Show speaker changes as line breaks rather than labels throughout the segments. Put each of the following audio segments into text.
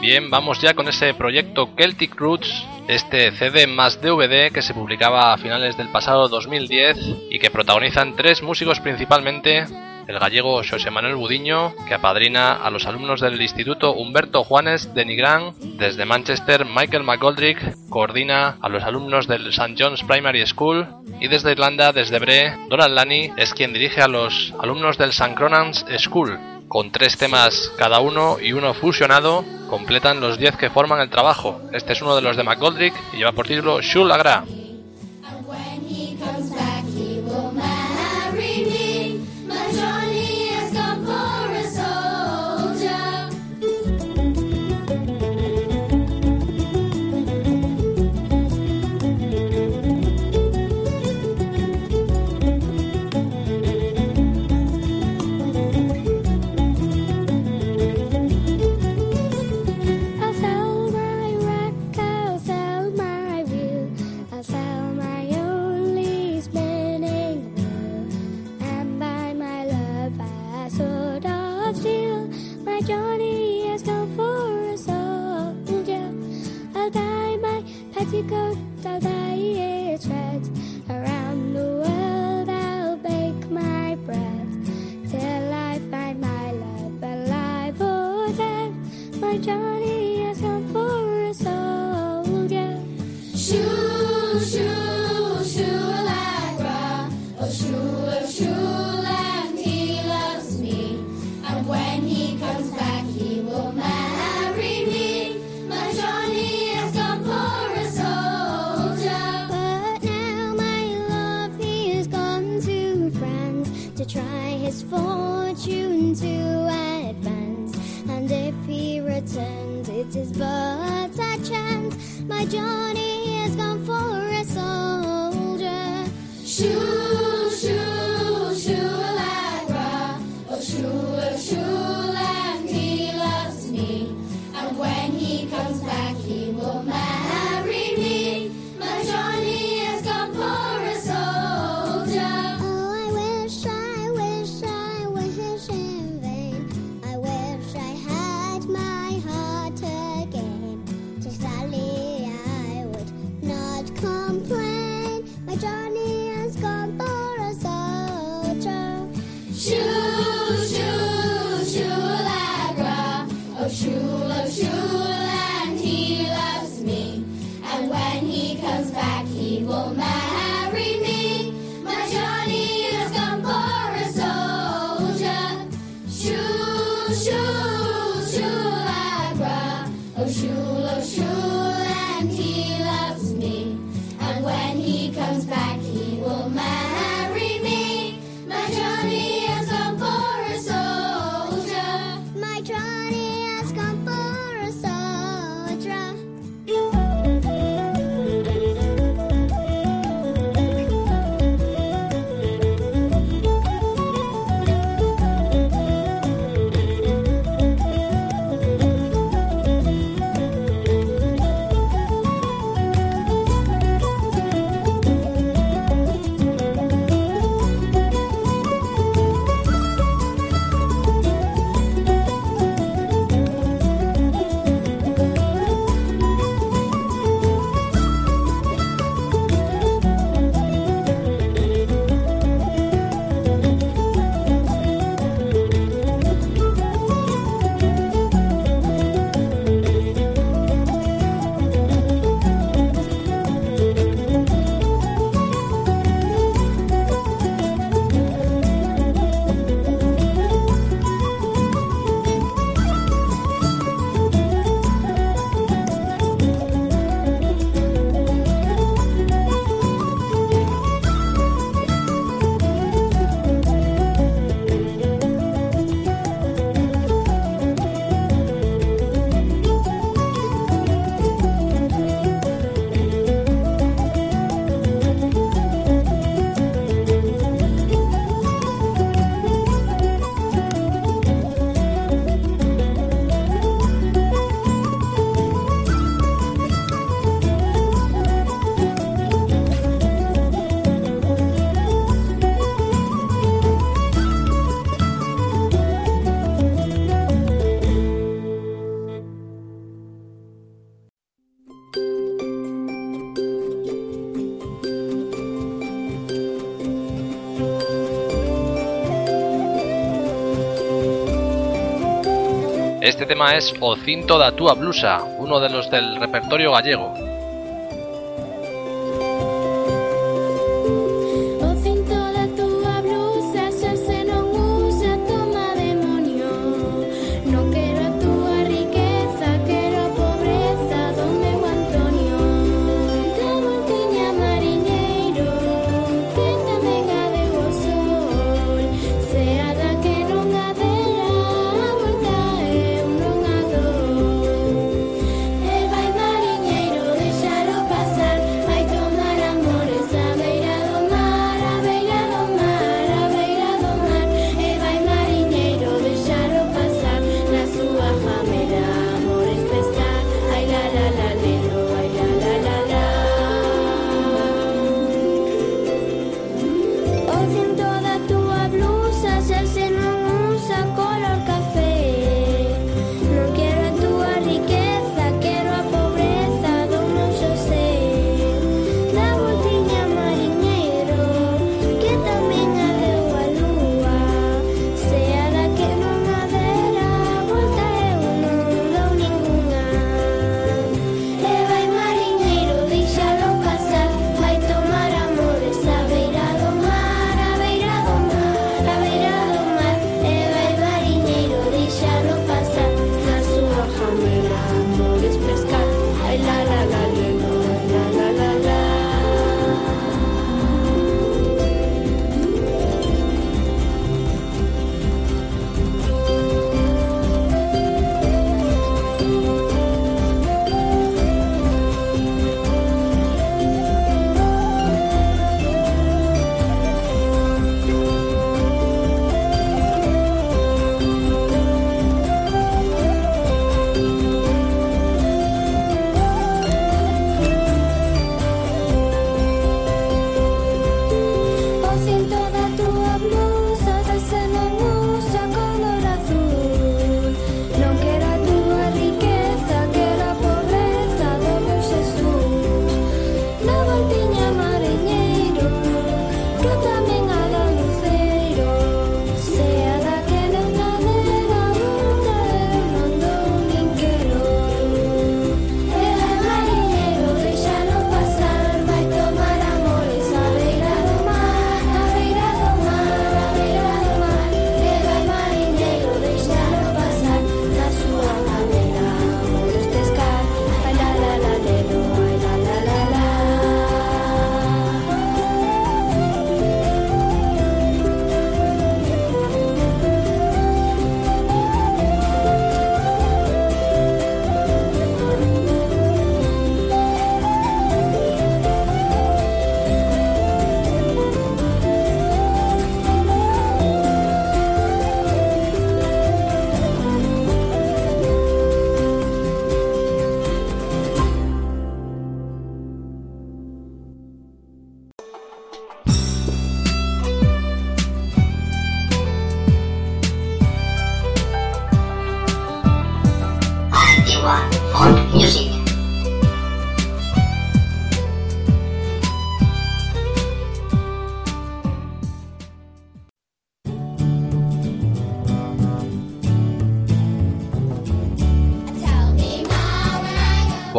Bien, vamos ya con ese proyecto Celtic Roots, este CD más DVD que se publicaba a finales del pasado 2010 y que protagonizan tres músicos principalmente, el gallego José Manuel Budiño, que apadrina a los alumnos del Instituto Humberto Juanes de Nigrán. Desde Manchester, Michael McGoldrick coordina a los alumnos del St. John's Primary School. Y desde Irlanda, desde Bre, Donald Lani es quien dirige a los alumnos del St. Cronan's School. Con tres temas cada uno y uno fusionado, completan los 10 que forman el trabajo. Este es uno de los de McGoldrick y lleva por título Shul
my Johnny. Este tema es O cinto da tua blusa, uno de los del repertorio gallego.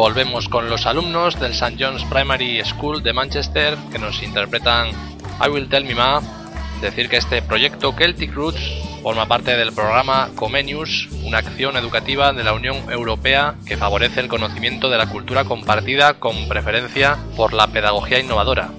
Volvemos con los alumnos del St. John's Primary School de Manchester que nos interpretan I Will Tell Me Ma. Decir que este proyecto Celtic Roots forma parte del programa Comenius, una acción educativa de la Unión Europea que favorece el conocimiento de la cultura compartida con preferencia por la pedagogía innovadora.